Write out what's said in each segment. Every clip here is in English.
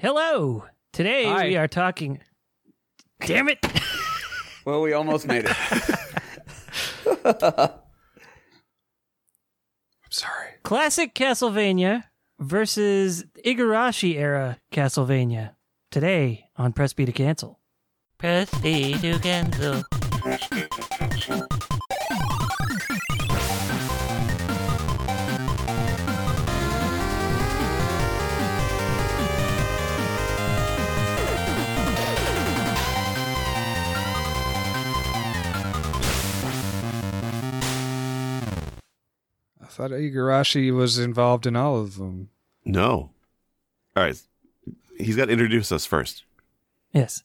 Hello. Today Hi. we are talking. Damn it! Well, we almost made it. I'm sorry. Classic Castlevania versus Igarashi era Castlevania. Today on Press B to Cancel. Press B to Cancel. Thought Igarashi was involved in all of them. No. All right. He's got to introduce us first. Yes.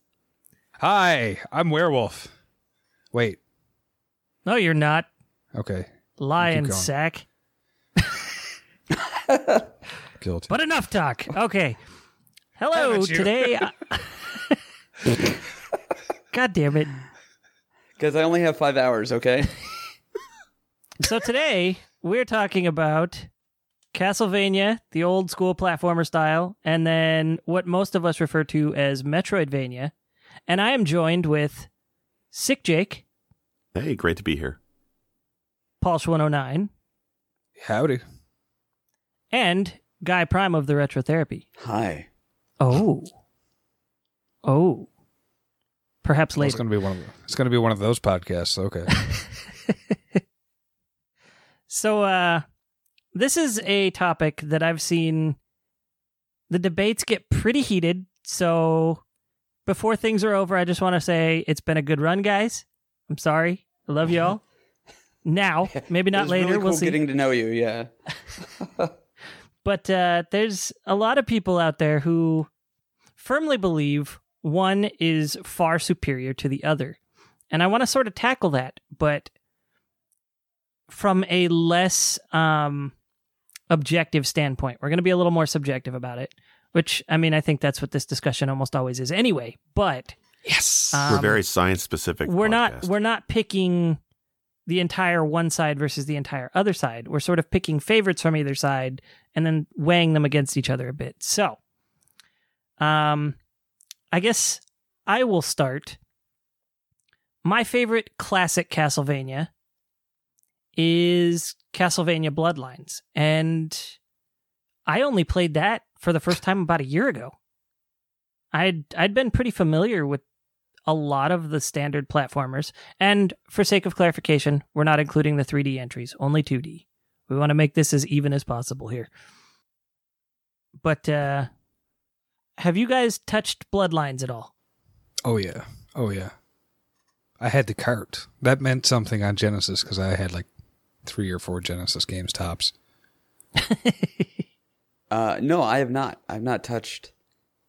Hi, I'm Werewolf. Wait, No, you're not. okay. Lion sack. Guilty. But enough talk. Okay. Hello. Today. I- God damn it. Because I only have five hours, okay? So today we're talking about Castlevania, the old school platformer style, and then what most of us refer to as Metroidvania. And I am joined with Sick Jake, Hey, great to be here. Paulsh 109, Howdy. and Guy Prime of the Retro Therapy. Hi. Oh. Oh. Perhaps Well, it's gonna be one of the, it's gonna be one of those podcasts. Okay. So uh this is a topic that I've seen the debates get pretty heated. So before things are over, I just want to say it's been a good run, guys. I'm sorry. I love y'all. now, maybe not later. Really we'll see. getting to know you, yeah. But uh, there's a lot of people out there who firmly believe one is far superior to the other. And I want to sort of tackle that, but from a less um, objective standpoint. We're going to be a little more subjective about it, which, I mean, I think that's what this discussion almost always is anyway. But yes. we're um, very science specific. we're not we're not picking the entire one side versus the entire other side. We're sort of picking favorites from either side and then weighing them against each other a bit. So, um, I guess I will start. My favorite classic Castlevania is Castlevania Bloodlines, and I only played that for the first time about a year ago. I'd I'd been pretty familiar with a lot of the standard platformers. And for sake of clarification, we're not including the 3D entries, only 2D. We want to make this as even as possible here. But uh have you guys touched Bloodlines at all? Oh yeah. Oh yeah. I had the cart. That meant something on Genesis because I had like three or four Genesis games tops. Uh, no, I have not. I've not touched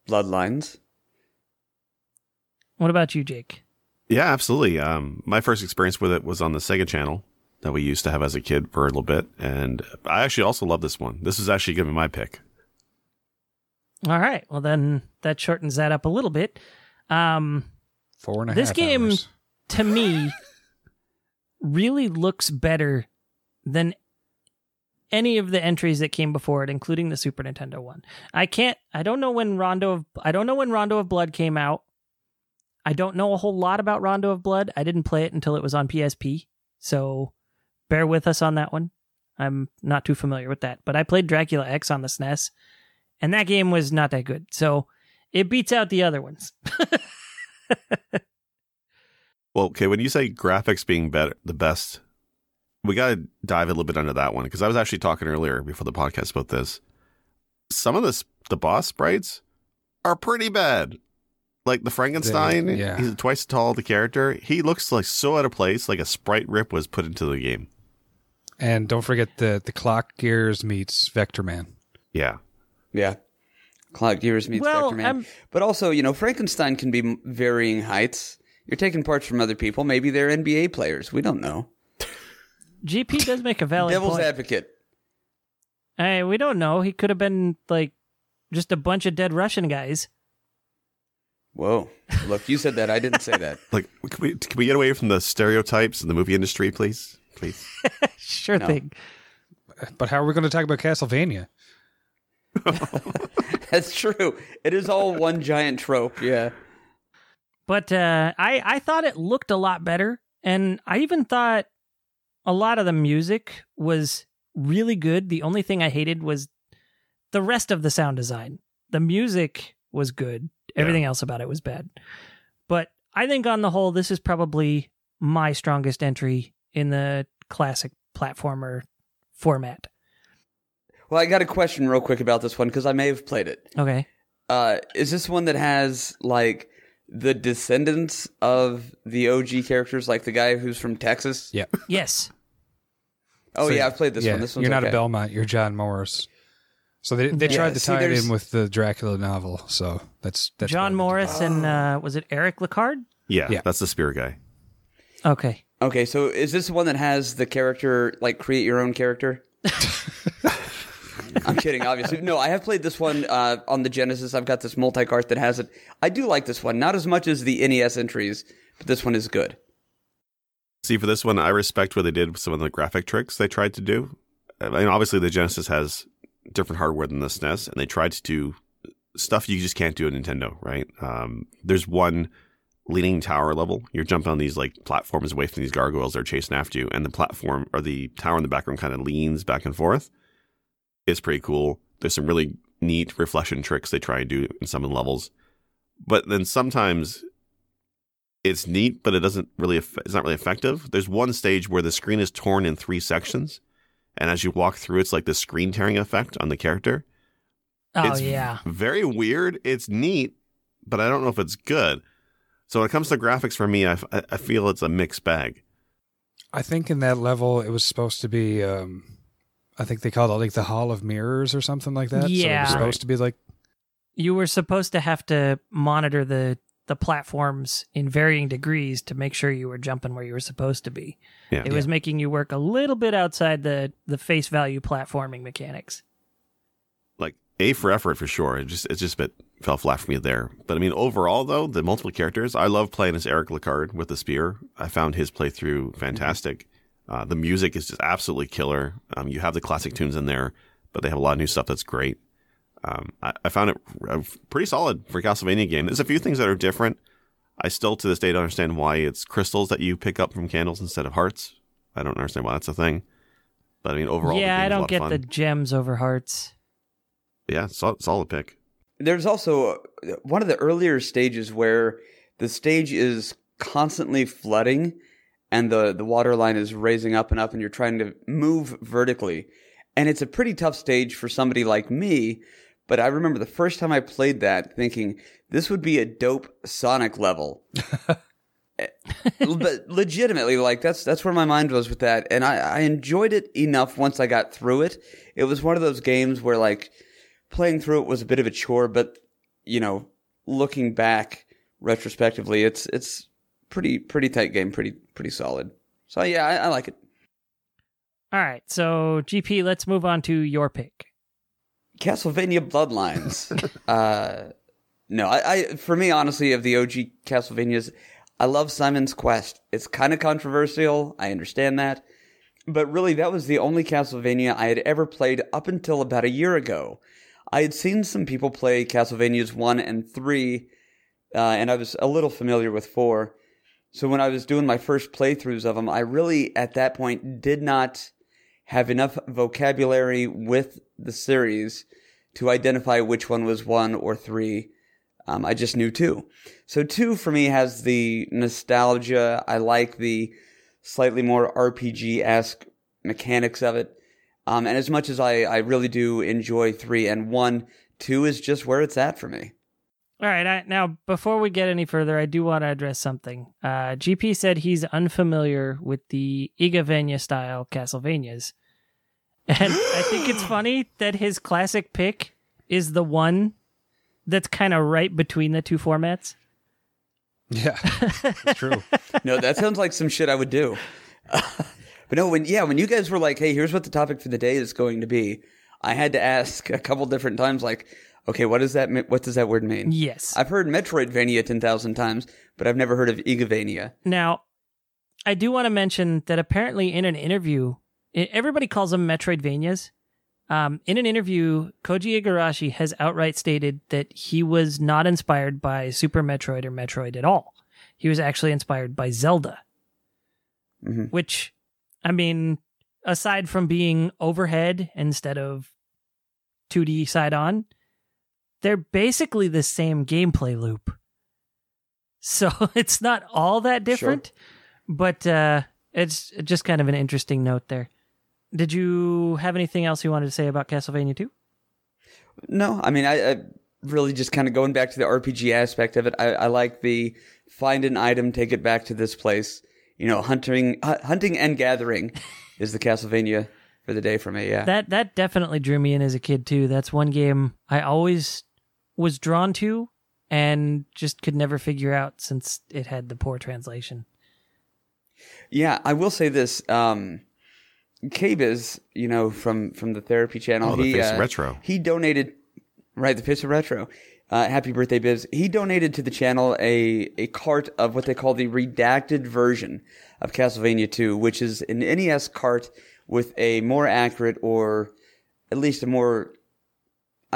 Bloodlines. What about you, Jake? Yeah, absolutely. Um, my first experience with it was on the Sega Channel that we used to have as a kid for a little bit, and I actually also love this one. This is actually going to be my pick. All right. Well then that shortens that up a little bit. Um Four and a half. This game- hours. to me really looks better than any of the entries that came before it including the Super Nintendo one. I can't I don't know when Rondo of I don't know when Rondo of Blood came out. I don't know a whole lot about Rondo of Blood. I didn't play it until it was on PSP. So bear with us on that one. I'm not too familiar with that, but I played Dracula X on the SNES and that game was not that good. So it beats out the other ones. Well, okay, when you say graphics being better, the best, we got to dive a little bit into that one because I was actually talking earlier before the podcast about this. Some of this, the boss sprites are pretty bad. Like the Frankenstein, They- yeah. he's twice as tall. The character, he looks like so out of place, like a sprite rip was put into the game. And don't forget the the clock gears meets Vectorman. Yeah, Yeah. Clock Gears meets Well, Vectorman. I'm- But also, you know, Frankenstein can be varying heights. You're taking parts from other people. Maybe they're NBA players. We don't know. GP does make a valid point. Devil's point. advocate. Hey, we don't know. He could have been like just a bunch of dead Russian guys. Whoa. Look, you said that. I didn't say that. like can we can we get away from the stereotypes in the movie industry, please? Please. sure No. thing. But how are we going to talk about Castlevania? That's true. It is all one giant trope. Yeah. But uh, I I thought it looked a lot better, and I even thought a lot of the music was really good. The only thing I hated was the rest of the sound design. The music was good. Everything else about it was bad. But I think on the whole, this is probably my strongest entry in the classic platformer format. Well, I got a question real quick about this one because I may have played it. Okay. Uh, is this one that has like the descendants of the OG characters, like the guy who's from Texas? Yeah. Yes. Oh So, yeah, I've played this yeah, one. This one's you're not okay. a Belmont. You're John Morris. So they they Yeah, tried to see, tie it in with the Dracula novel. So that's that's John what- Morris and uh, was it Eric Lecarde? Yeah, Yeah. that's the spear guy. Okay. Okay, so is this the one that has the character like create your own character? I'm kidding, obviously. No, I have played this one uh, on the Genesis. I've got this multi cart that has it. I do like this one, not as much as the NES entries, but this one is good. See, for this one, I respect what they did with some of the graphic tricks they tried to do. I mean, obviously, the Genesis has different hardware than the SNES, and they tried to do stuff you just can't do on Nintendo, right? Um, there's one leaning tower level. You're jumping on these like platforms away from these gargoyles that are chasing after you, and the platform or the tower in the background kind of leans back and forth. It's pretty cool. There's some really neat reflection tricks they try to do in some of the levels, but then sometimes it's neat, but it doesn't really it's not really effective. There's one stage where the screen is torn in three sections, and as you walk through, it's like the screen tearing effect on the character. Oh it's yeah. very weird. It's neat, but I don't know if it's good. So when it comes to graphics, for me, I, I feel it's a mixed bag. I think in that level it was supposed to be. Um, I think they called it like the Hall of Mirrors or something like that. so it Yeah. was supposed Right. to be like You were supposed to have to monitor the the platforms in varying degrees to make sure you were jumping where you were supposed to be. Yeah. It was making you work a little bit outside the the face value platforming mechanics. like A for effort for sure. It just it just a bit fell flat for me there. But I mean, overall though, the multiple characters, I love playing as Eric Lecarde with the spear. I found his playthrough fantastic. Uh, the music is just absolutely killer. Um, you have the classic tunes in there, but they have a lot of new stuff that's great. Um, I, I found it uh, pretty solid for Castlevania game. There's a few things that are different. I still to this day don't understand why it's crystals that you pick up from candles instead of hearts. I don't understand why that's a thing. But I mean, overall, yeah, game I don't lot get the gems over hearts. Yeah, solid, solid pick. There's also uh, one of the earlier stages where the stage is constantly flooding and the, the water line is raising up and up and you're trying to move vertically. And it's a pretty tough stage for somebody like me. But I remember the first time I played that thinking this would be a dope Sonic level. Eh, but legitimately, like that's that's where my mind was with that, and I, I enjoyed it enough once I got through it. It was one of those games where like playing through it was a bit of a chore, but you know, looking back retrospectively, it's it's pretty pretty tight game, pretty pretty solid. So yeah, I, I like it. All right, so GP, let's move on to your pick. Castlevania Bloodlines. uh, no, I, I for me honestly of the OG Castlevanias, I love Simon's Quest. It's kind of controversial. I understand that. But really, that was the only Castlevania I had ever played up until about a year ago. I had seen some people play Castlevanias 1 and 3, uh, and I was a little familiar with 4. So when I was doing my first playthroughs of them, I really, at that point, did not have enough vocabulary with the series to identify which one was 1 or 3. Um, I just knew 2. So 2 for me has the nostalgia. I like the slightly more RPG esque mechanics of it. Um, and as much as I, I really do enjoy three and one, two is just where it's at for me. All right, I, now before we get any further, I do want to address something. Uh, GP said he's unfamiliar with the Igavania style Castlevanias. And I think it's funny that his classic pick is the one that's kind of right between the two formats. yeah, it's true. No, that sounds like some shit I would do. but no, when yeah, when you guys were like, "Hey, here's what the topic for the day is going to be," I had to ask a couple different times, like, "Okay, what does that mean? What does that word mean?" Yes. I've heard Metroidvania ten thousand times, but I've never heard of Igavania. Now, I do want to mention that apparently in an interview, everybody calls them Metroidvanias, Um, in an interview, Koji Igarashi has outright stated that he was not inspired by Super Metroid or Metroid at all. He was actually inspired by Zelda, Mhm. which, I mean, aside from being overhead instead of 2D side on, they're basically the same gameplay loop. So it's not all that different, but uh, it's just kind of an interesting note there. Did you have anything else you wanted to say about Castlevania 2? No, I mean, I, I really just kind of going back to the RPG aspect of it. I, I like the find an item, take it back to this place. You know, hunting, hu- hunting and gathering is the Castlevania for the day for me. Yeah, That that definitely drew me in as a kid too. That's one game I always was drawn to and just could never figure out since it had the poor translation. yeah. I will say this. Um, Kbiz, you know, from from the therapy channel, Oh, the he Face of uh, Retro. He donated, right? The Face of Retro. Uh, happy birthday, Biz. He donated to the channel a a cart of what they call the redacted version of Castlevania 2, which is an NES cart with a more accurate or at least a more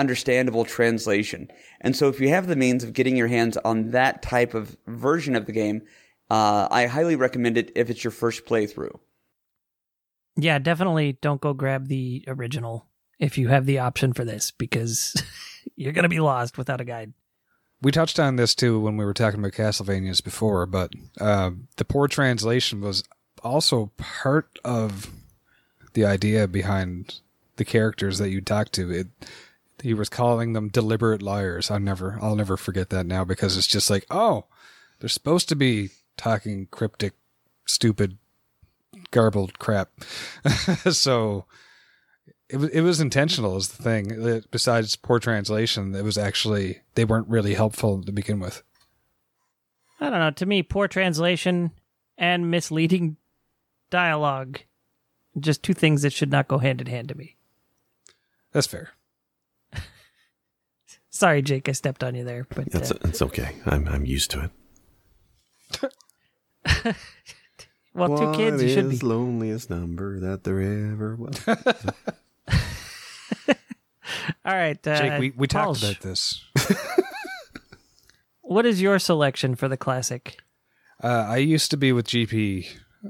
understandable translation. And so, if you have the means of getting your hands on that type of version of the game, uh, I highly recommend it if it's your first playthrough. Yeah, definitely don't go grab the original if you have the option for this because you're going to be lost without a guide. We touched on this too when we were talking about Castlevanias before, but uh, the poor translation was also part of the idea behind the characters that you talk to. It he was calling them deliberate liars. I never I'll never forget that now because it's just like, oh, they're supposed to be talking cryptic, stupid, garbled crap. so it was it was intentional is the thing. It- Besides poor translation, it was actually they weren't really helpful to begin with. I don't know. To me, poor translation and misleading dialogue, just two things that should not go hand in hand to me. That's fair. Sorry, Jake, I stepped on you there, but It's uh, it's okay. I'm I'm used to it. well, two kids, you should be. The loneliest number that there ever was. All right, uh, Jake, we, we talked about this. What is your selection for the classic? Uh, I used to be with GP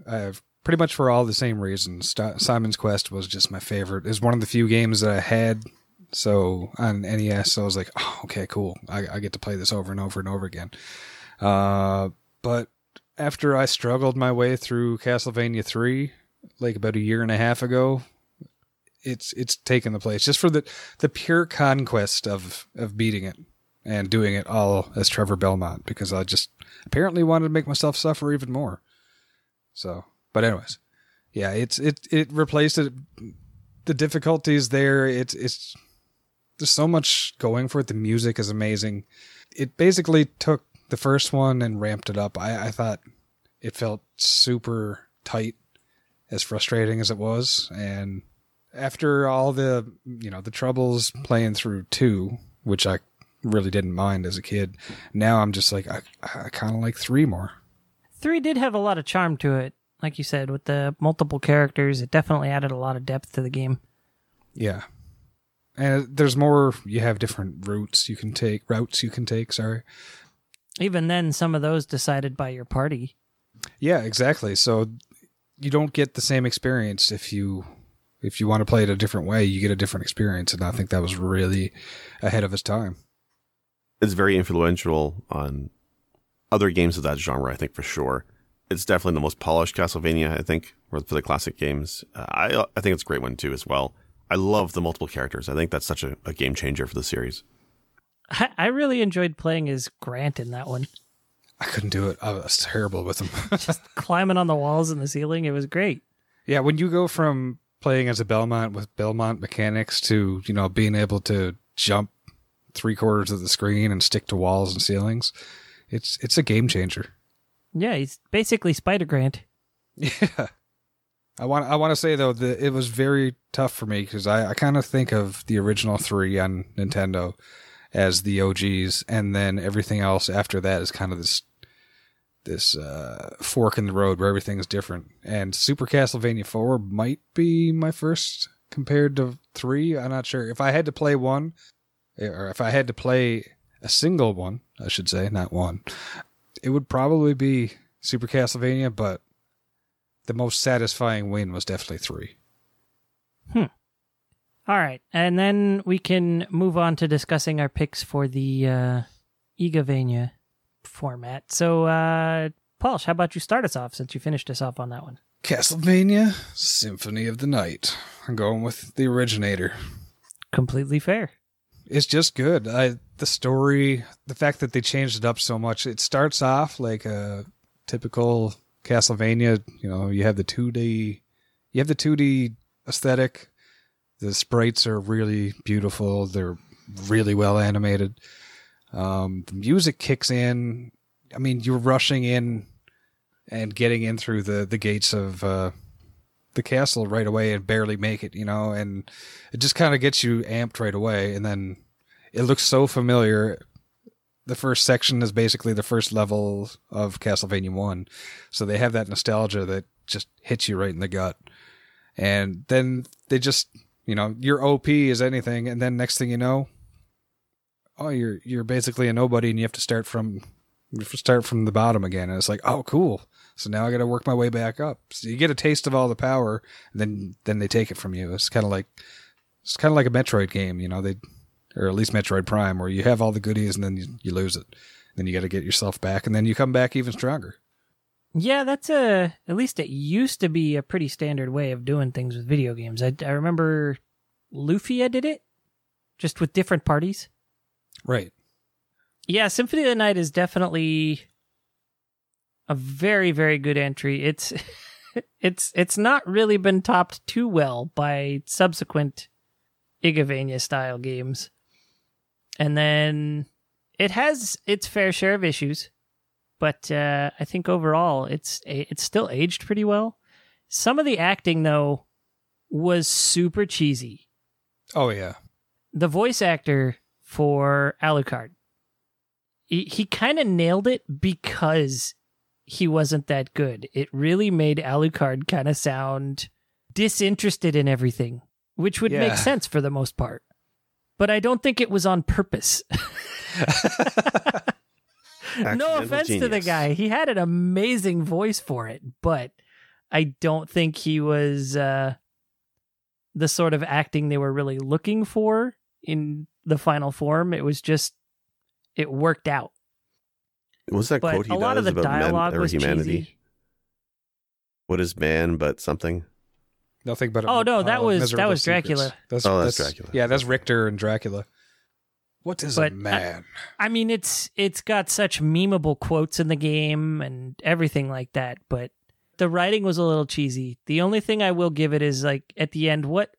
uh, pretty much for all the same reasons. St- Simon's Quest was just my favorite. It was one of the few games that I had. So on NES, so I was like, oh, okay, cool. I, I get to play this over and over and over again. Uh, but after I struggled my way through Castlevania 3, like about a year and a half ago, it's it's taken the place just for the the pure conquest of of beating it and doing it all as Trevor Belmont because I just apparently wanted to make myself suffer even more. So, but anyways, yeah, it's it it replaced it. The difficulties there. It's it's there's so much going for it. The music is amazing. It basically took the first one and ramped it up. I, I thought it felt super tight, as frustrating as it was, and after all the you know the troubles playing through two, which I really didn't mind as a kid, now I'm just like I I kind of like three more. Three did have a lot of charm to it, like you said, with the multiple characters. It definitely added a lot of depth to the game. Yeah. And there's more you have different routes you can take routes you can take, sorry. Even then, some of those decided by your party. Yeah, exactly. So you don't get the same experience if you if you want to play it a different way, you get a different experience and I think that was really ahead of its time. it's very influential on other games of that genre. I think for sure, it's definitely the most polished Castlevania. I think for for the classic games. Uh, I I think it's a great one too as well. I love the multiple characters. I think that's such a, a game changer for the series. I, I really enjoyed playing as Grant in that one. I couldn't do it. I was terrible with him. Just climbing on the walls and the ceiling. It was great. Yeah, when you go from playing as a Belmont with Belmont mechanics to, you know, being able to jump three quarters of the screen and stick to walls and ceilings, it's it's a game changer. Yeah, he's basically Spider Grant. Yeah. I want I want to say though that it was very tough for me because I, I kind of think of the original three on Nintendo as the OGs, and then everything else after that is kind of this this uh, fork in the road where everything's different. And Super Castlevania Four might be my first compared to three. I'm not sure. If I had to play one, or if I had to play a single one, I should say, not one, it would probably be Super Castlevania, but the most satisfying win was definitely three. Hmm. All right, and then we can move on to discussing our picks for the uh, Igavania format. So, uh, Paul, how about you start us off since you finished us off on that one? Castlevania Symphony of the Night. I'm going with the originator. Completely fair. It's just good. I the story, the fact that they changed it up so much. It starts off like a typical Castlevania. You know, you have the 2D, you have the 2D aesthetic. The sprites are really beautiful. They're really well animated. Um, the music kicks in. I mean, you're rushing in and getting in through the the gates of uh, the castle right away and barely make it. You know, and it just kind of gets you amped right away. And then it looks so familiar. The first section is basically the first level of Castlevania 1. So they have that nostalgia that just hits you right in the gut. And then they just, you know, your OP is anything. And then next thing you know, oh, you're, you're basically a nobody and you have to start from, start from the bottom again. And it's like, oh, cool. So now I got to work my way back up. So you get a taste of all the power and then, then they take it from you. It's kind of like, it's kind of like a Metroid game, you know, they, or at least Metroid Prime, where you have all the goodies and then you, you lose it. Then you got to get yourself back, and then you come back even stronger. Yeah, that's a at least it used to be a pretty standard way of doing things with video games. I, I remember Lufia did it, just with different parties. Right. Yeah, Symphony of the Night is definitely a very very good entry. It's it's it's not really been topped too well by subsequent Igavania style games. And then it has its fair share of issues, but uh, I think overall it's it's still aged pretty well. Some of the acting though was super cheesy. Oh yeah. The voice actor for Alucard, he, he kind of nailed it because he wasn't that good. It really made Alucard kind of sound disinterested in everything, which would Yeah. make sense for the most part. But I don't think it was on purpose. no offense to the guy. He had an amazing voice for it, but I don't think he was uh, the sort of acting they were really looking for in the final form. It was just, it worked out. What was that But quote he a lot of the about men dialogue or was humanity? cheesy. What is man but something? Nothing but. A Oh, no, that of was- that was secrets. Dracula. That's, Oh, that's Dracula. Yeah, that's Richter and Dracula. What is But a I- man? I mean, it's it's got such memeable quotes in the game and everything like that, but the writing was a little cheesy. The only thing I will give it is like at the end, what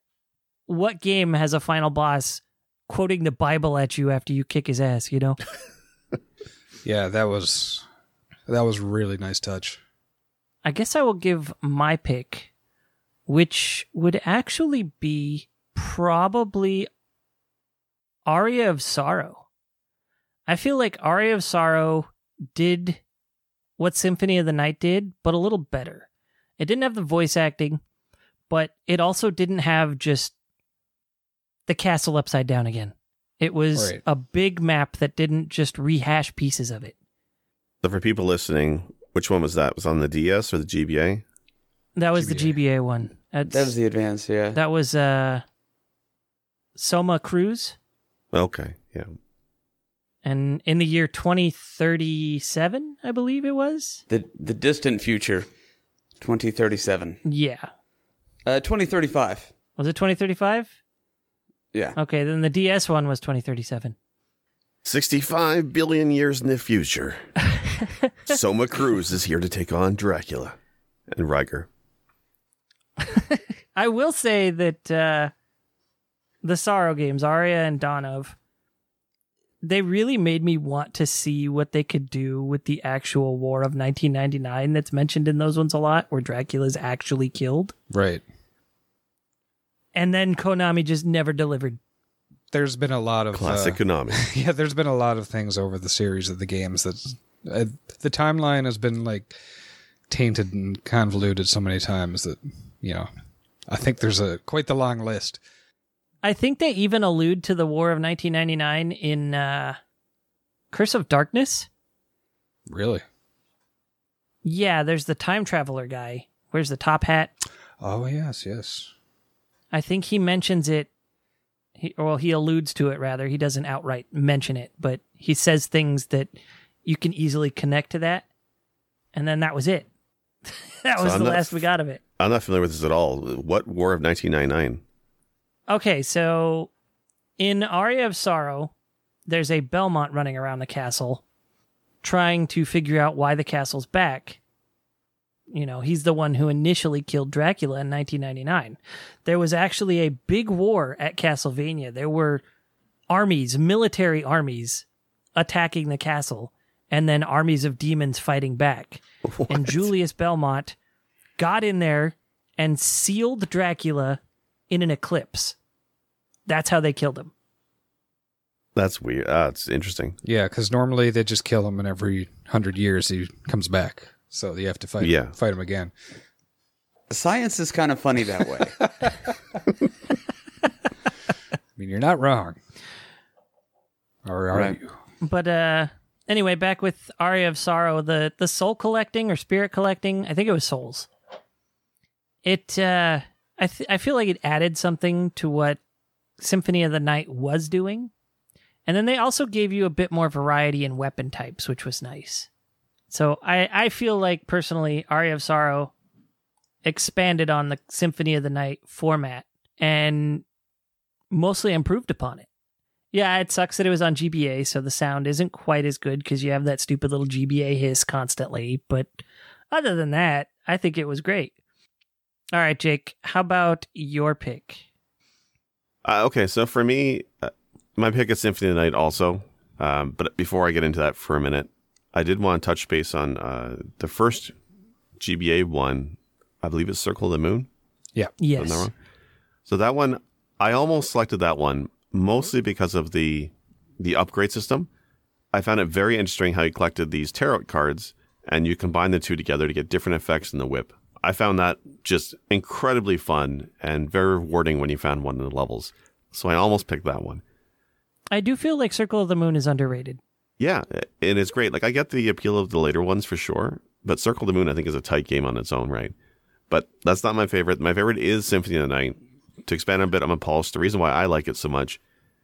what game has a final boss quoting the Bible at you after you kick his ass? You know, yeah, that was that was really nice touch. I guess I will give my pick, which would actually be probably Aria of Sorrow. I feel like Aria of Sorrow did what Symphony of the Night did, but a little better. It didn't have the voice acting, but it also didn't have just the castle upside down again. It was Right. a big map that didn't just rehash pieces of it. So for people listening, which one was that? Was on the DS or the GBA? That was the GBA. GBA one. That's- That was the advance, yeah. That was uh Soma Cruz Okay, yeah. and in the year 2037, I believe it was. the the distant future, 2037. Yeah. Uh, 2035. Was it 2035? Yeah. Okay, then the DS one was 2037. 65 billion years in the future. Soma Cruz is here to take on Dracula and Riker. I will say that uh the Sorrow games, Aria and Dawn of they really made me want to see what they could do with the actual war of 1999 that's mentioned in those ones a lot where Dracula's actually killed. Right. And then Konami just never delivered. There's been a lot of Classic uh, Konami. yeah, there's been a lot of things over the series of the games that uh, the timeline has been like tainted and convoluted so many times that you know I think there's a quite the long list. I think they even allude to the War of 1999 in uh, Curse of Darkness. Really? Yeah, there's the time traveler guy. Where's the top hat? Oh yes, yes. I think he mentions it. He, well, he alludes to it rather. He doesn't outright mention it, but he says things that you can easily connect to that. And then that was it. that So was I'm the not last we got of it. I'm not familiar with this at all. What War of 1999? Okay, so in Aria of Sorrow, there's a Belmont running around the castle trying to figure out why the castle's back. You know, he's the one who initially killed Dracula in 1999. There was actually a big war at Castlevania. There were armies, military armies, attacking the castle, and then armies of demons fighting back. And Julius Belmont got in there and sealed Dracula in an eclipse. That's how they killed him. That's weird. Ah, it's interesting. Yeah, because normally they just kill him, and every hundred years he comes back. So you have to fight. Yeah. fight him again. Science is kind of funny that way. I mean, you're not wrong. Or are Right. you? But uh anyway, back with Aria of Sorrow, the the soul collecting or spirit collecting, I think it was souls. It uh I th- I feel like it added something to what Symphony of the Night was doing. And then they also gave you a bit more variety in weapon types, which was nice. So I I feel like personally Aria of Sorrow expanded on the Symphony of the Night format and mostly improved upon it. Yeah, it sucks that it was on GBA, so the sound isn't quite as good because you have that stupid little GBA hiss constantly. But other than that, I think it was great. All right, Jake, how about your pick? Uh, okay, so for me, uh, my pick is Symphony of the Night also. Um, but before I get into that for a minute, I did want to touch base on uh, the first GBA one. I believe it's Circle of the Moon. Yeah. I Yes. wrong? So that one, I almost selected that one mostly because of the the upgrade system. I found it very interesting how you collected these tarot cards and you combine the two together to get different effects in the whip. I found that just incredibly fun and very rewarding when you found one of the levels. So I almost picked that one. I do feel like Circle of the Moon is underrated. Yeah, and it's great. Like I get the appeal of the later ones for sure, but Circle of the Moon I think is a tight game on its own, right? But that's not my favorite. My favorite is Symphony of the Night. To expand a bit on Paul's, the reason why I like it so much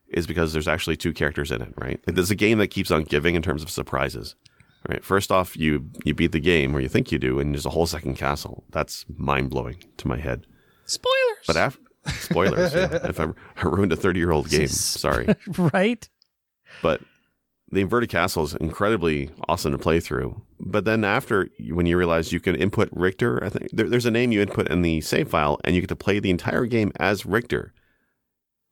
is because there's actually two characters in it, right? Like, there's a game that keeps on giving in terms of surprises. Right. First off, you you beat the game, or you think you do, and there's a whole second castle. That's mind blowing to my head. Spoilers. But after spoilers, yeah, if I ruined a 30 year old game, sorry. right? but the inverted castle is incredibly awesome to play through. But then after, when you realize you can input Richter, I think there, there's a name you input in the save file, and you get to play the entire game as Richter.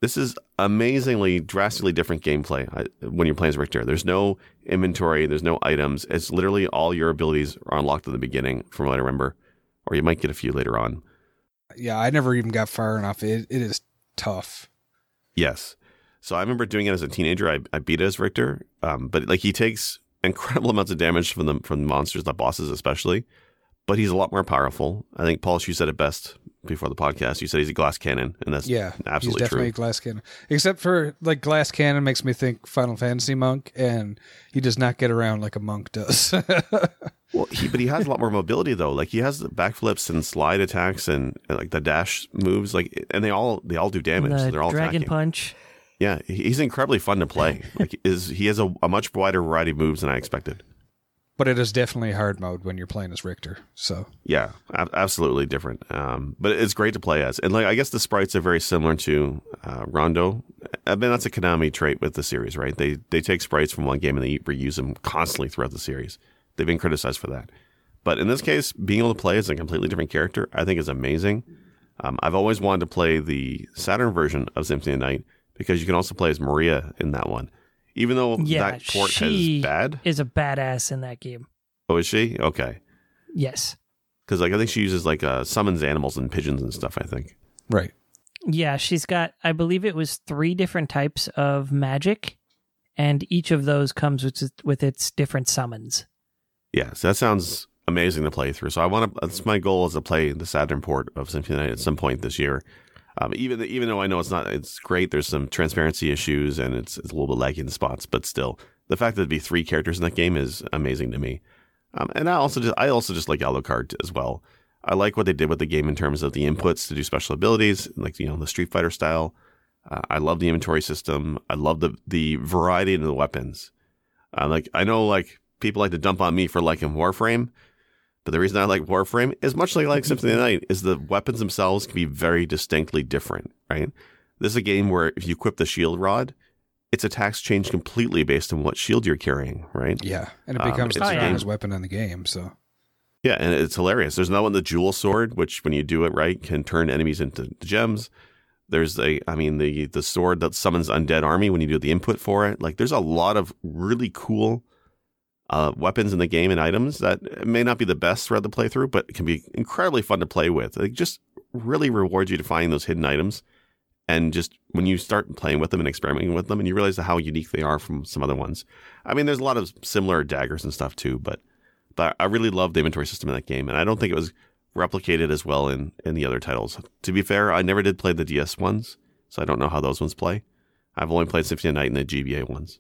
This is amazingly, drastically different gameplay uh, when you're playing as Richter. There's no inventory, there's no items. It's literally all your abilities are unlocked at the beginning, from what I remember, or you might get a few later on. Yeah, I never even got far enough. It it is tough. Yes. So I remember doing it as a teenager. I, I beat it as Richter, um, but like he takes incredible amounts of damage from the from the monsters, the bosses especially. But he's a lot more powerful. I think Paul, you said it best before the podcast. You said he's a glass cannon, and that's Yeah, absolutely true. he's definitely true. a glass cannon. Except for like glass cannon makes me think Final Fantasy monk, and he does not get around like a monk does. Well, he but he has a lot more mobility though. Like he has the backflips and slide attacks and, and, like the dash moves. Like and they all they all do damage. the so they're all Dragon attacking. Punch. Yeah, he's incredibly fun to play. Like is he has a, a much wider variety of moves than I expected. But it is definitely hard mode when you're playing as Richter. So Yeah, ab- absolutely different. Um, but it's great to play as, and like I guess the sprites are very similar to uh, Rondo. I mean that's a Konami trait with the series, right? They they take sprites from one game and they reuse them constantly throughout the series. They've been criticized for that, but in this case, being able to play as a completely different character, I think is amazing. Um, I've always wanted to play the Saturn version of Symphony of Night because you can also play as Maria in that one. Even though Yeah, that port she has bad, is a badass in that game. oh, is she okay? Yes. Because like I think she uses like uh, summons animals and pigeons and stuff. I think. right, Yeah, she's got, I believe it was three different types of magic, and each of those comes with, with its different summons. Yeah, so that sounds amazing to play through. So I want to. That's my goal is to play the Saturn port of Symphony of Night at some point this year. Um, even even though I know it's not, it's great. There's some transparency issues and it's, it's a little bit laggy in spots, but still, the fact that there'd be three characters in that game is amazing to me. Um, and I also just I also just like Alucard as well. I like what they did with the game in terms of the inputs to do special abilities, like you know the Street Fighter style. Uh, I love the inventory system. I love the the variety of the weapons. Uh, like I know like people like to dump on me for liking Warframe, but the reason I like Warframe is much like, like Symphony of the Night is the weapons themselves can be very distinctly different, right? This is a game where if you equip the shield rod, its attacks change completely based on what shield you're carrying, right? Yeah, and it Um, becomes it's the strongest weapon in the game. So Yeah, and it's hilarious. There's another one, the Jewel Sword, which when you do it right can turn enemies into gems. There's a, I mean, the the sword that summons undead army when you do the input for it. Like, there's a lot of really cool uh, weapons in the game and items that may not be the best throughout the playthrough, but can be incredibly fun to play with. It just really rewards you to find those hidden items. And just when you start playing with them and experimenting with them, and you realize how unique they are from some other ones. I mean, there's a lot of similar daggers and stuff too, but but I really love the inventory system in that game, and I don't think it was replicated as well in in the other titles. To be fair, I never did play the DS ones, so I don't know how those ones play. I've only played Symphony of Night and the GBA ones.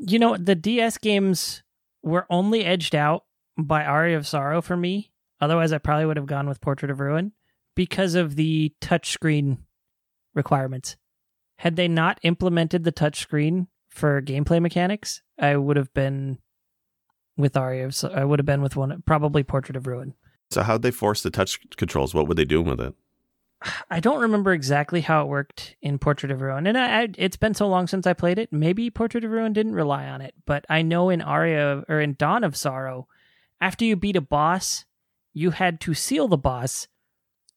You know, the DS games were only edged out by Aria of Sorrow for me. Otherwise, I probably would have gone with Portrait of Ruin because of the touchscreen requirements. Had they not implemented the touchscreen for gameplay mechanics, I would have been with Aria of Sor- I would have been with one probably Portrait of Ruin. So how'd they force the touch controls? What were they doing with it? I don't remember exactly how it worked in Portrait of Ruin, and I, I, it's been so long since I played it. Maybe Portrait of Ruin didn't rely on it, but I know in Aria or in Dawn of Sorrow, after you beat a boss, you had to seal the boss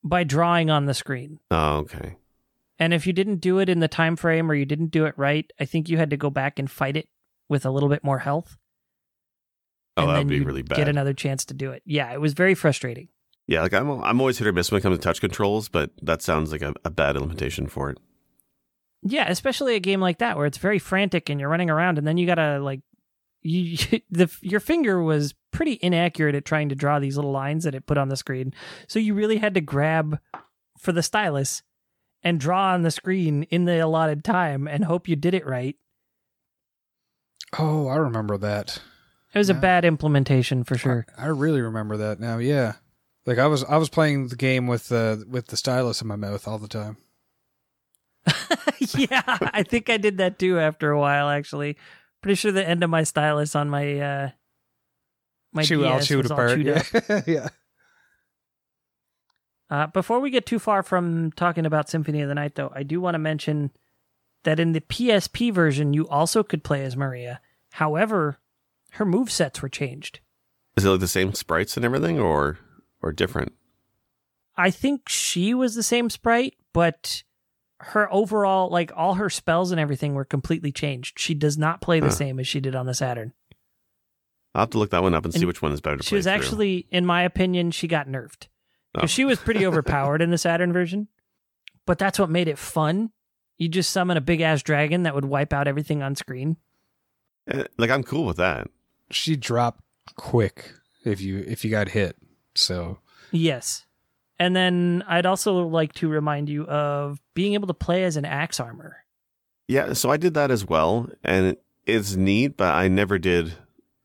by drawing on the screen. Oh, okay. And if you didn't do it in the time frame or you didn't do it right, I think you had to go back and fight it with a little bit more health. Oh, and that would be really bad. Get another chance to do it. Yeah, it was very frustrating. Yeah, like I'm I'm always hit or miss when it comes to touch controls, but that sounds like a, a bad implementation for it. Yeah, especially a game like that where it's very frantic and you're running around and then you gotta like you the your finger was pretty inaccurate at trying to draw these little lines that it put on the screen. So you really had to grab for the stylus and draw on the screen in the allotted time and hope you did it right. oh, I remember that. It was a bad implementation for sure. I really remember that now. Yeah, like I was I was playing the game with the with the stylus in my mouth all the time. yeah, I think I did that too after a while actually. Pretty sure the end of my stylus on my uh my Chew, all DS chewed was all apart. chewed up. yeah, yeah. Uh, before we get too far from talking about Symphony of the Night, though, I do want to mention that in the PSP version, you also could play as Maria. However, her move sets were changed. Is it like the same sprites and everything, or or different? I think she was the same sprite, but her overall, like all her spells and everything, were completely changed. She does not play the Huh. same as she did on the Saturn. I'll have to look that one up and, see which one is better to She play was through. actually, in my opinion, she got nerfed Oh. she was pretty overpowered in the Saturn version. But that's what made it fun. You just summon a big ass dragon that would wipe out everything on screen. Eh, like I'm cool with that. She dropped quick if you if you got hit. So Yes. And then I'd also like to remind you of being able to play as an axe armor. Yeah, so I did that as well, and it's neat, but I never did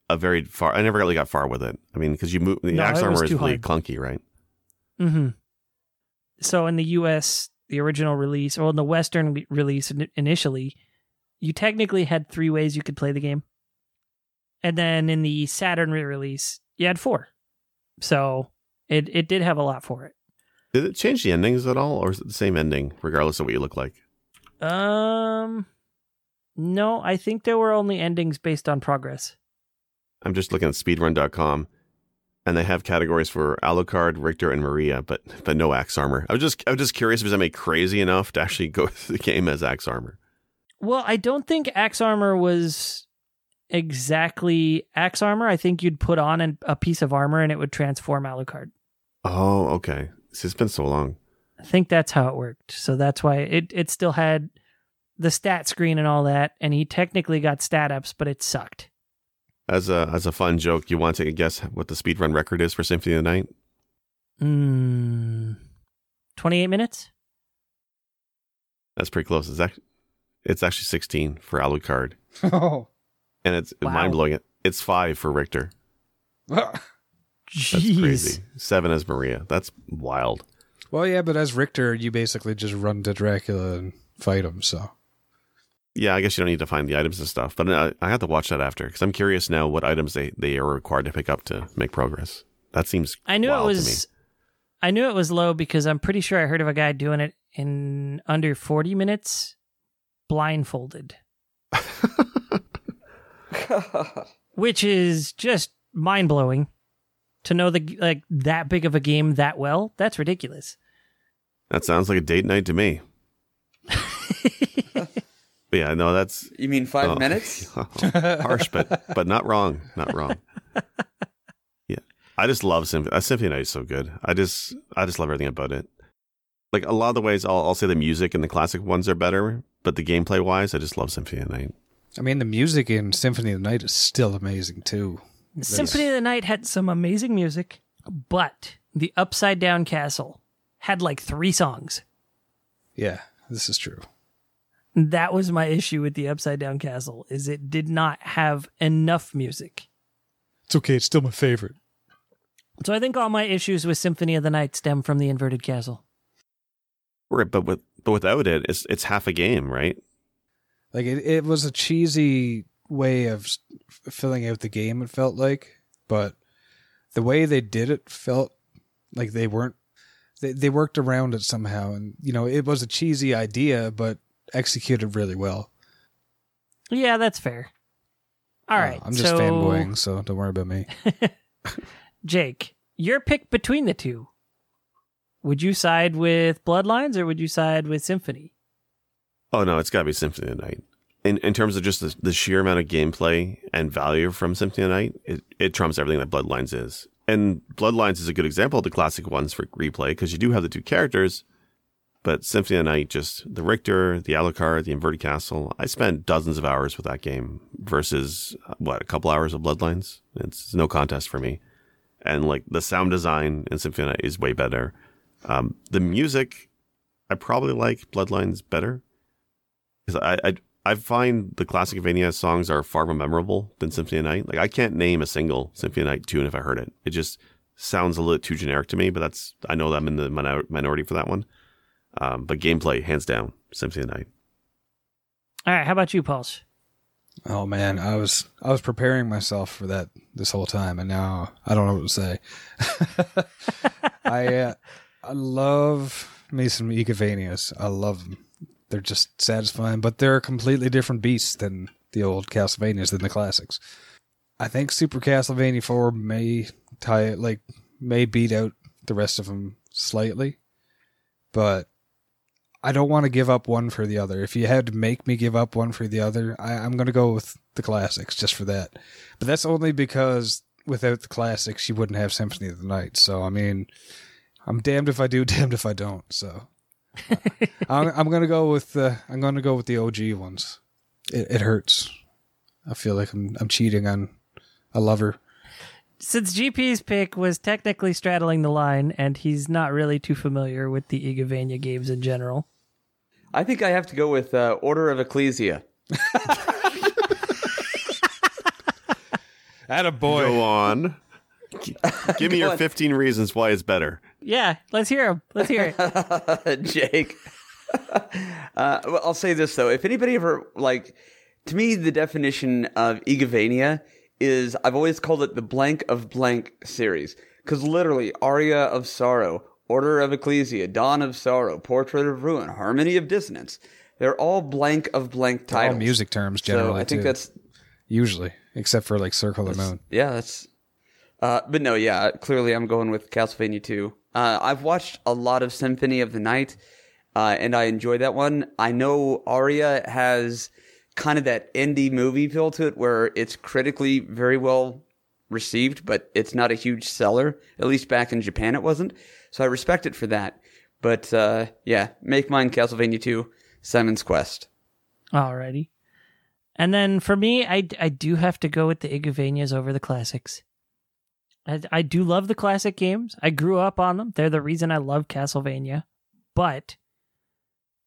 a very far. I never really got far with it. I mean, because you move the No, axe armor is too really hard. clunky, right? Mm-hmm. So in the U.S., the original release, or in the Western release initially, you technically had three ways you could play the game, and then in the Saturn re-release, you had four. So it it did have a lot for it. Did it change the endings at all, or is it the same ending regardless of what you look like? Um, no, I think there were only endings based on progress. I'm just looking at speedrun.com, and they have categories for Alucard, Richter, and Maria, but but no axe armor. I was just I was just curious if there's anybody crazy enough to actually go through the game as axe armor. Well, I don't think axe armor was exactly axe armor. I think you'd put on an, a piece of armor and it would transform Alucard. Oh, okay. See, It's been so long. I think that's how it worked. So that's why it, it still had the stat screen and all that, and he technically got stat ups, but it sucked. as a as a fun joke, you want to take a guess what the speedrun record is for Symphony of the Night? Mm, 28 minutes? That's pretty close. It's actually, it's actually 16 for Alucard, Oh. And it's Wow. mind blowing. It's five for Richter. That's Jeez. crazy. Seven as Maria. That's wild. well, yeah, but as Richter, you basically just run to Dracula and fight him. So Yeah, I guess you don't need to find the items and stuff, but I, I have to watch that after because I'm curious now what items they, they are required to pick up to make progress. That seems I knew it wild to was I knew it was low because I'm pretty sure I heard of a guy doing it in under 40 minutes blindfolded, which is just mind-blowing to know the like that big of a game that well. That's ridiculous. That sounds like a date night to me. But yeah, no, that's You mean five Oh. minutes? harsh, but but not wrong, not wrong. Yeah, I just love Symphony. Uh, Symphony Night is so good. I just I just love everything about it. Like a lot of the ways, I'll, I'll say the music and the classic ones are better, but the gameplay wise, I just love Symphony Night. I mean, the music in Symphony of the Night is still amazing too. Symphony of the Night had some amazing music, but the Upside Down Castle had like 3 songs. Yeah, this is true. That was my issue with the Upside Down Castle is it did not have enough music. It's okay. It's still my favorite. So I think all my issues with Symphony of the Night stem from the inverted castle. Right, but with but without it, it's it's half a game, right? Like it, it was a cheesy way of filling out the game. It felt like, but the way they did it felt like they weren't. They they worked around it somehow, and you know it was a cheesy idea, but executed really well. Yeah, that's fair. All Uh, right. I'm just so, fanboying, so don't worry about me. Jake, your pick between the two. Would you side with Bloodlines or would you side with Symphony? Oh no, it's got to be Symphony of the Night. In in terms of just the, the sheer amount of gameplay and value from Symphony of the Night, it, it trumps everything that Bloodlines is. And Bloodlines is a good example of the classic ones for replay because you do have the two characters, but Symphony of the Night, just the Richter, the Alucard, the Inverted Castle. I spent dozens of hours with that game versus uh, what a couple hours of Bloodlines. It's no contest for me. And like the sound design in Symphony of the Night is way better. Um, the music, I probably like Bloodlines better because I, I I find the classic Vania songs are far more memorable than Symphony of Night. Like I can't name a single Symphony of Night tune if I heard it. It just sounds a little too generic to me. But that's I know that I'm in the minor- minority for that one. Um, but gameplay, hands down, Symphony of Night. All right. How about you, Pulse? Oh man, I was I was preparing myself for that this whole time, and now I don't know what to say. I uh, I love me some Igavanias. I love them. They're just satisfying, but they're completely different beast than the old Castlevanias than the classics. I think Super Castlevania Four may tie it, like may beat out the rest of them slightly, but I don't want to give up one for the other. If you had to make me give up one for the other, I, I'm going to go with the classics just for that. But that's only because without the classics, you wouldn't have Symphony of the Night. So I mean, I'm damned if I do, damned if I don't. So I'm, I'm going to go with the I'm going to go with the OG ones. It, it hurts. I feel like I'm I'm cheating on a lover. Since GP's pick was technically straddling the line and he's not really too familiar with the Igavania games in general, I think I have to go with uh, Order of Ecclesia. At a boy. Go on. G- Give me your on. 15 reasons why it's better. Yeah, let's hear him. Let's hear it. Jake. uh, well, I'll say this though: if anybody ever like, to me, the definition of Igavania is I've always called it the blank of blank series because literally Aria of Sorrow, Order of Ecclesia, Dawn of Sorrow, Portrait of Ruin, Harmony of Dissonance. They're all blank of blank All titles. music terms generally. So generally. I think too. that's usually, except for like Circle of Moon. yeah, that's. Uh, but no, yeah, clearly I'm going with Castlevania 2. Uh, I've watched a lot of Symphony of the Night, uh, and I enjoy that one. I know Aria has kind of that indie movie feel to it where it's critically very well received, but it's not a huge seller. At least back in Japan, it wasn't. So I respect it for that. But uh, yeah, make mine Castlevania 2, Simon's Quest. Alrighty. And then for me, I, I do have to go with the Igavanias over the classics. I, I do love the classic games. I grew up on them. They're the reason I love Castlevania. But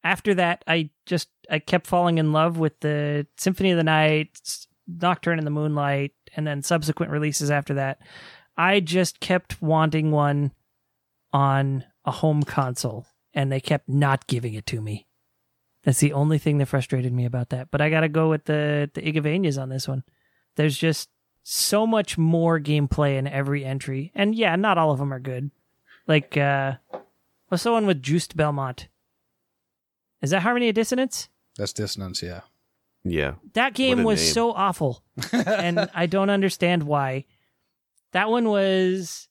after that, I just I kept falling in love with the Symphony of the Night, Nocturne in the Moonlight, and then subsequent releases after that. I just kept wanting one on a home console, and they kept not giving it to me. That's the only thing that frustrated me about that. But I got to go with the the Igavanias on this one. There's just so much more gameplay in every entry, and yeah, not all of them are good. Like, uh, what's the one with Juste Belmont? Is that Harmony of Dissonance? That's dissonance, yeah. Yeah. That game was name. so awful, and I don't understand why. That one was.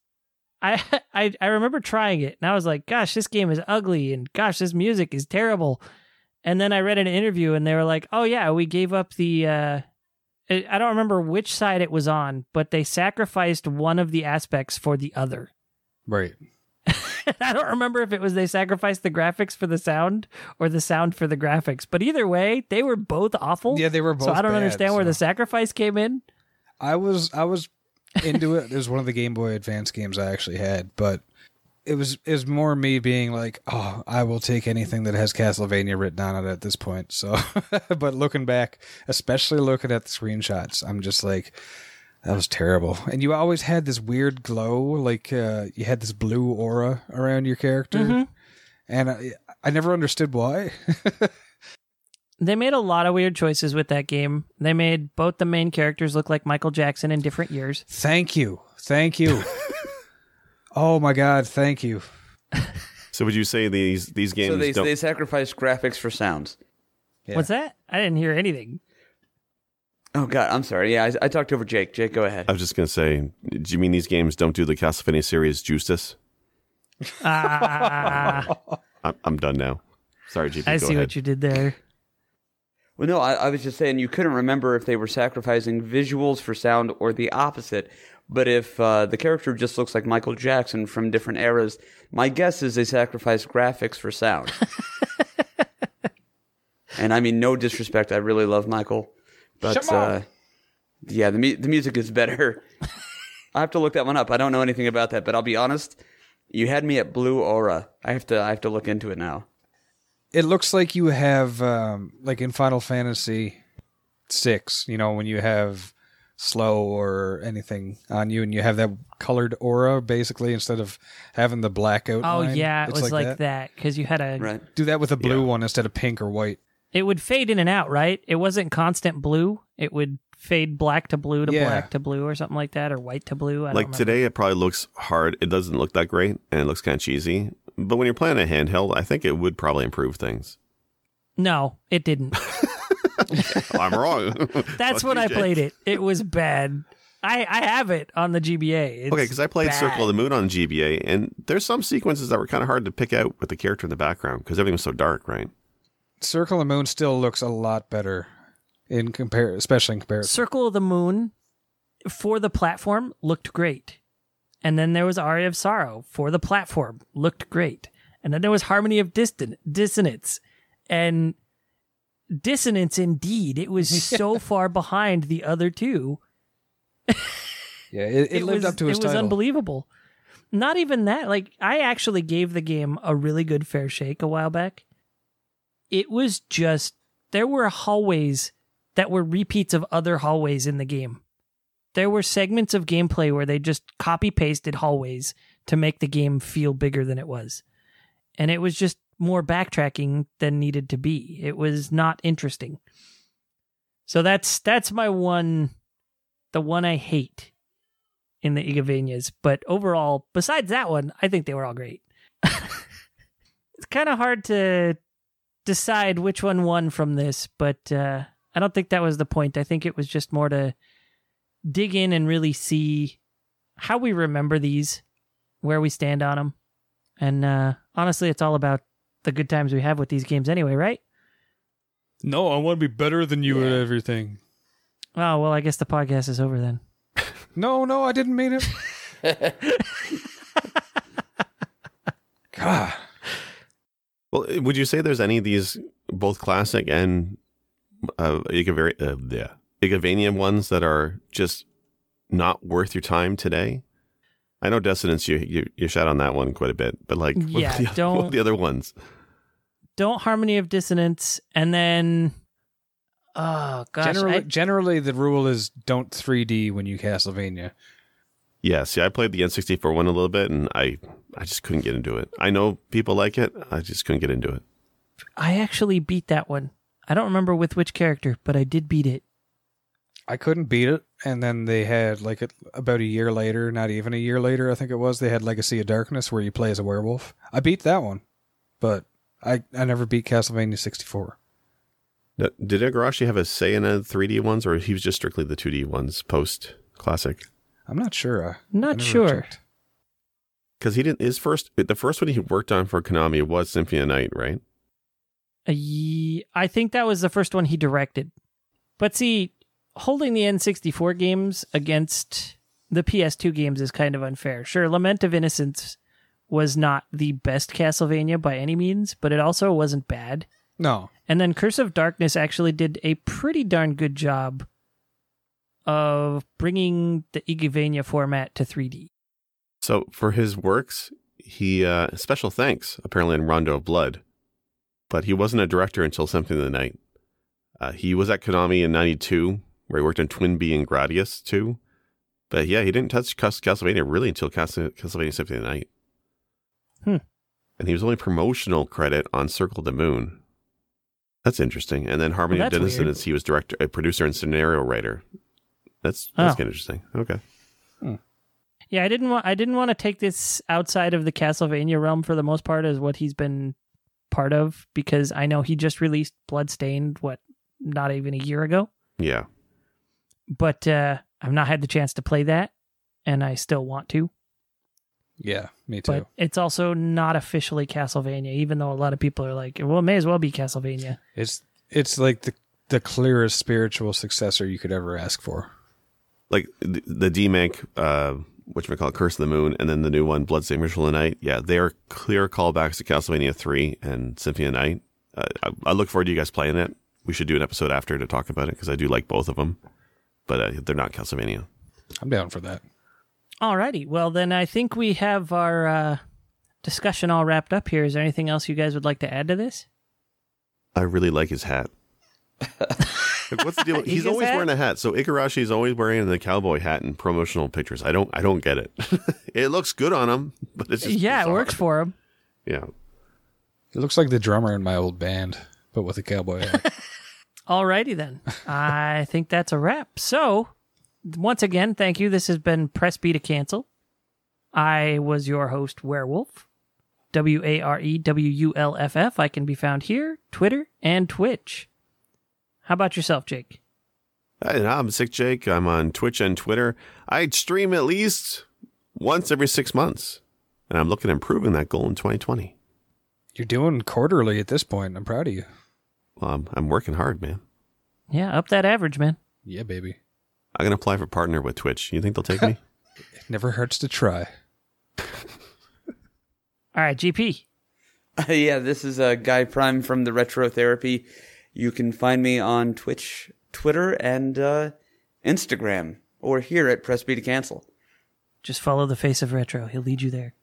I, I I remember trying it, and I was like, "Gosh, this game is ugly," and "Gosh, this music is terrible." And then I read an interview, and they were like, "Oh yeah, we gave up the." Uh, I don't remember which side it was on, but they sacrificed one of the aspects for the other. Right. I don't remember if it was they sacrificed the graphics for the sound or the sound for the graphics, but either way, they were both awful. Yeah, they were both so I don't bad, understand where so- the sacrifice came in. I was I was into it. It was one of the Game Boy Advance games I actually had, but it was it was more me being like, oh, I will take anything that has Castlevania written on it at this point. So, but looking back, especially looking at the screenshots, I'm just like, that was terrible. And you always had this weird glow, like uh, you had this blue aura around your character, Mm-hmm. and I, I never understood why. They made a lot of weird choices with that game. They made both the main characters look like Michael Jackson in different years. thank you, thank you. oh my God, thank you. So would you say these these games So they don't? they sacrifice graphics for sounds. Yeah. What's that? I didn't hear anything. Oh God, I'm sorry. Yeah, I, I talked over Jake. Jake, go ahead. I was just gonna say, do you mean these games don't do the Castlevania series justice? Ah, I'm, I'm done now. Sorry, GP. I go see ahead. what you did there. Well, no, I, I was just saying you couldn't remember if they were sacrificing visuals for sound or the opposite. But if uh, the character just looks like Michael Jackson from different eras, my guess is they sacrifice graphics for sound. and I mean, no disrespect. I really love Michael, but uh, yeah, the mu- the music is better. I have to look that one up. I don't know anything about that, but I'll be honest. You had me at Blue Aura. I have to I have to look into it now. it looks like you have um, like in Final Fantasy six. You know when you have slow or anything on you, and you have that colored aura basically instead of having the black Oh outline. yeah, it It's was like, that because you had a. Right. Do that with a blue one instead of pink or white. It would fade in and out, right? It wasn't constant blue. It would fade black to blue to Yeah. black to blue or something like that, or white to blue. I don't Like today, it probably looks hard. It doesn't look that great, and it looks kind of cheesy. But when you're playing a handheld, I think it would probably improve things. No, it didn't. I'm wrong. That's Fuck when you, I Jake. played it. It was bad. I I have it on the GBA. It's Okay, because I played bad. Circle of the Moon on GBA, and there's some sequences that were kind of hard to pick out with the character in the background because everything was so dark, right? Circle of the Moon still looks a lot better in compare, especially in comparison. Circle of the Moon for the platform looked great. And then there was Aria of Sorrow for the platform, looked great. And then there was Harmony of Diston- Dissonance. And Dissonance indeed. It was so far behind the other two. Yeah, it, it, lived was, up to its It was unbelievable. Not even that. Like I actually gave the game a really good fair shake a while back. It was just there were hallways that were repeats of other hallways in the game. There were segments of gameplay where they just copy pasted hallways to make the game feel bigger than it was. And it was just more backtracking than needed to be. It was not interesting. So that's that's my one the one I hate in the Igavanias. But overall, besides that one, I think they were all great. it's kind of hard to decide which one won from this, but uh, I don't think that was the point. I think it was just more to dig in and really see how we remember these, where we stand on them. And uh, honestly, it's all about the good times we have with these games anyway, right? no, I want to be better than you at everything. Oh, well, I guess the podcast is over then. No, no, I didn't mean it. God. Well, would you say there's any of these, both classic and uh, Igavari- uh, yeah, Igavanian ones that are just not worth your time today. I know Dissonance, you you, you shot on that one quite a bit, but like, what Yeah, the, don't- the other ones? Don't Harmony of Dissonance, and then oh gosh, generally, I- generally, the rule is don't 3D when you Castlevania. Yeah, see, I played the N64 one a little bit, and I I just couldn't get into it. I know people like it, I just couldn't get into it. I actually beat that one. I don't remember with which character, but I did beat it. I couldn't beat it, and then they had like a, about a year later, not even a year later, I think it was. They had Legacy of Darkness where you play as a werewolf. I beat that one, but I I never beat Castlevania 64. Now, Did Igarashi have a say in the 3D ones, or he was just strictly the 2D ones post classic? I'm not sure. I, I Not never sure. Because he didn't. His first, the first one he worked on for Konami was Symphony of Night, right? Uh, I think that was the first one he directed. But see, holding the N64 games against the PS2 games is kind of unfair. Sure, Lament of Innocence was not the best Castlevania by any means, but it also wasn't bad. No, And then Curse of Darkness actually did a pretty darn good job of bringing the Igavania format to 3D. So for his works, he uh, special thanks apparently in Rondo of Blood, but he wasn't a director until Symphony of the Night. Uh, he was at Konami in '92, where he worked on TwinBee and Gradius too. But yeah, he didn't touch Cas- Castlevania really until Castlevania Symphony of the Night. Hmm. And he was only promotional credit on Circle of the Moon. That's interesting. And then Harmony Well, of that's weird. He was director, a producer, and scenario writer. That's that's Oh. kind of interesting. Okay. Yeah, I didn't want I didn't want to take this outside of the Castlevania realm for the most part as what he's been part of because I know he just released Bloodstained what not even a year ago, Yeah. But uh I've not had the chance to play that and I still want to. yeah, me too. But it's also not officially Castlevania even though a lot of people are like, well, it may as well be Castlevania. it's it's like the the clearest spiritual successor you could ever ask for. like the, the DMake, uh, which we call Curse of the Moon, and then the new one, Bloodstained Ritual of the Night. Yeah, they are clear callbacks to Castlevania 3 and Symphony of the Night. Uh, I, I look forward to you guys playing it. We should do an episode after to talk about it because I do like both of them, but uh, they're not Castlevania. I'm down for that. Alrighty. Well then I think we have our uh discussion all wrapped up here. Is there anything else you guys would like to add to this? I really like his hat. Like, what's the deal? He's always hat? wearing a hat. So Igarashi is always wearing the cowboy hat in promotional pictures. I don't, I don't get it. it looks good on him, but it's just yeah, it works for him. Yeah. It looks like the drummer in my old band, but with a cowboy hat. Alrighty then. I think that's a wrap. So, once again, thank you. This has been Press B to Cancel. I was your host, Werewolf. W A R E W U L F F. I can be found here, Twitter, and Twitch. How about yourself, Jake? Hi, I'm Sick Jake. I'm on Twitch and Twitter. I stream at least once every six months, and I'm looking at improving that goal in 2020. You're doing quarterly at this point. I'm proud of you. Well, I'm, I'm working hard, man. Yeah, up that average, man. Yeah, baby. I'm gonna apply for partner with Twitch. You think they'll take me? It never hurts to try. All right, GP. yeah, this is uh, Guy Prime from the Retro Therapy. You can find me on Twitch, Twitter, and uh, Instagram, or here at Press B to Cancel. Just follow the face of Retro. He'll lead you there.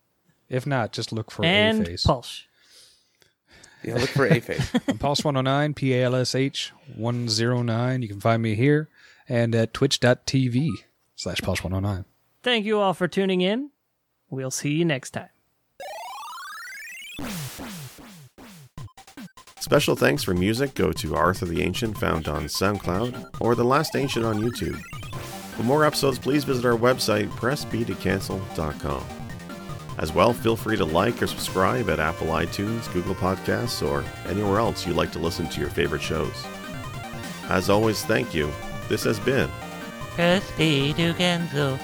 If not, just look for a and face. Pulse. Yeah, look for A Face. I'm Pulse 109, P A L S H 109. You can find me here and at twitch.tv slash Pulse 109. Thank you all for tuning in. We'll see you next time. Special thanks for music go to Arthur the Ancient, found on SoundCloud, or The Last Ancient on YouTube. For more episodes, please visit our website, pressbtocancel.com. As well, feel free to like or subscribe at Apple iTunes, Google Podcasts, or anywhere else you like to listen to your favorite shows. As always, thank you. This has been B to.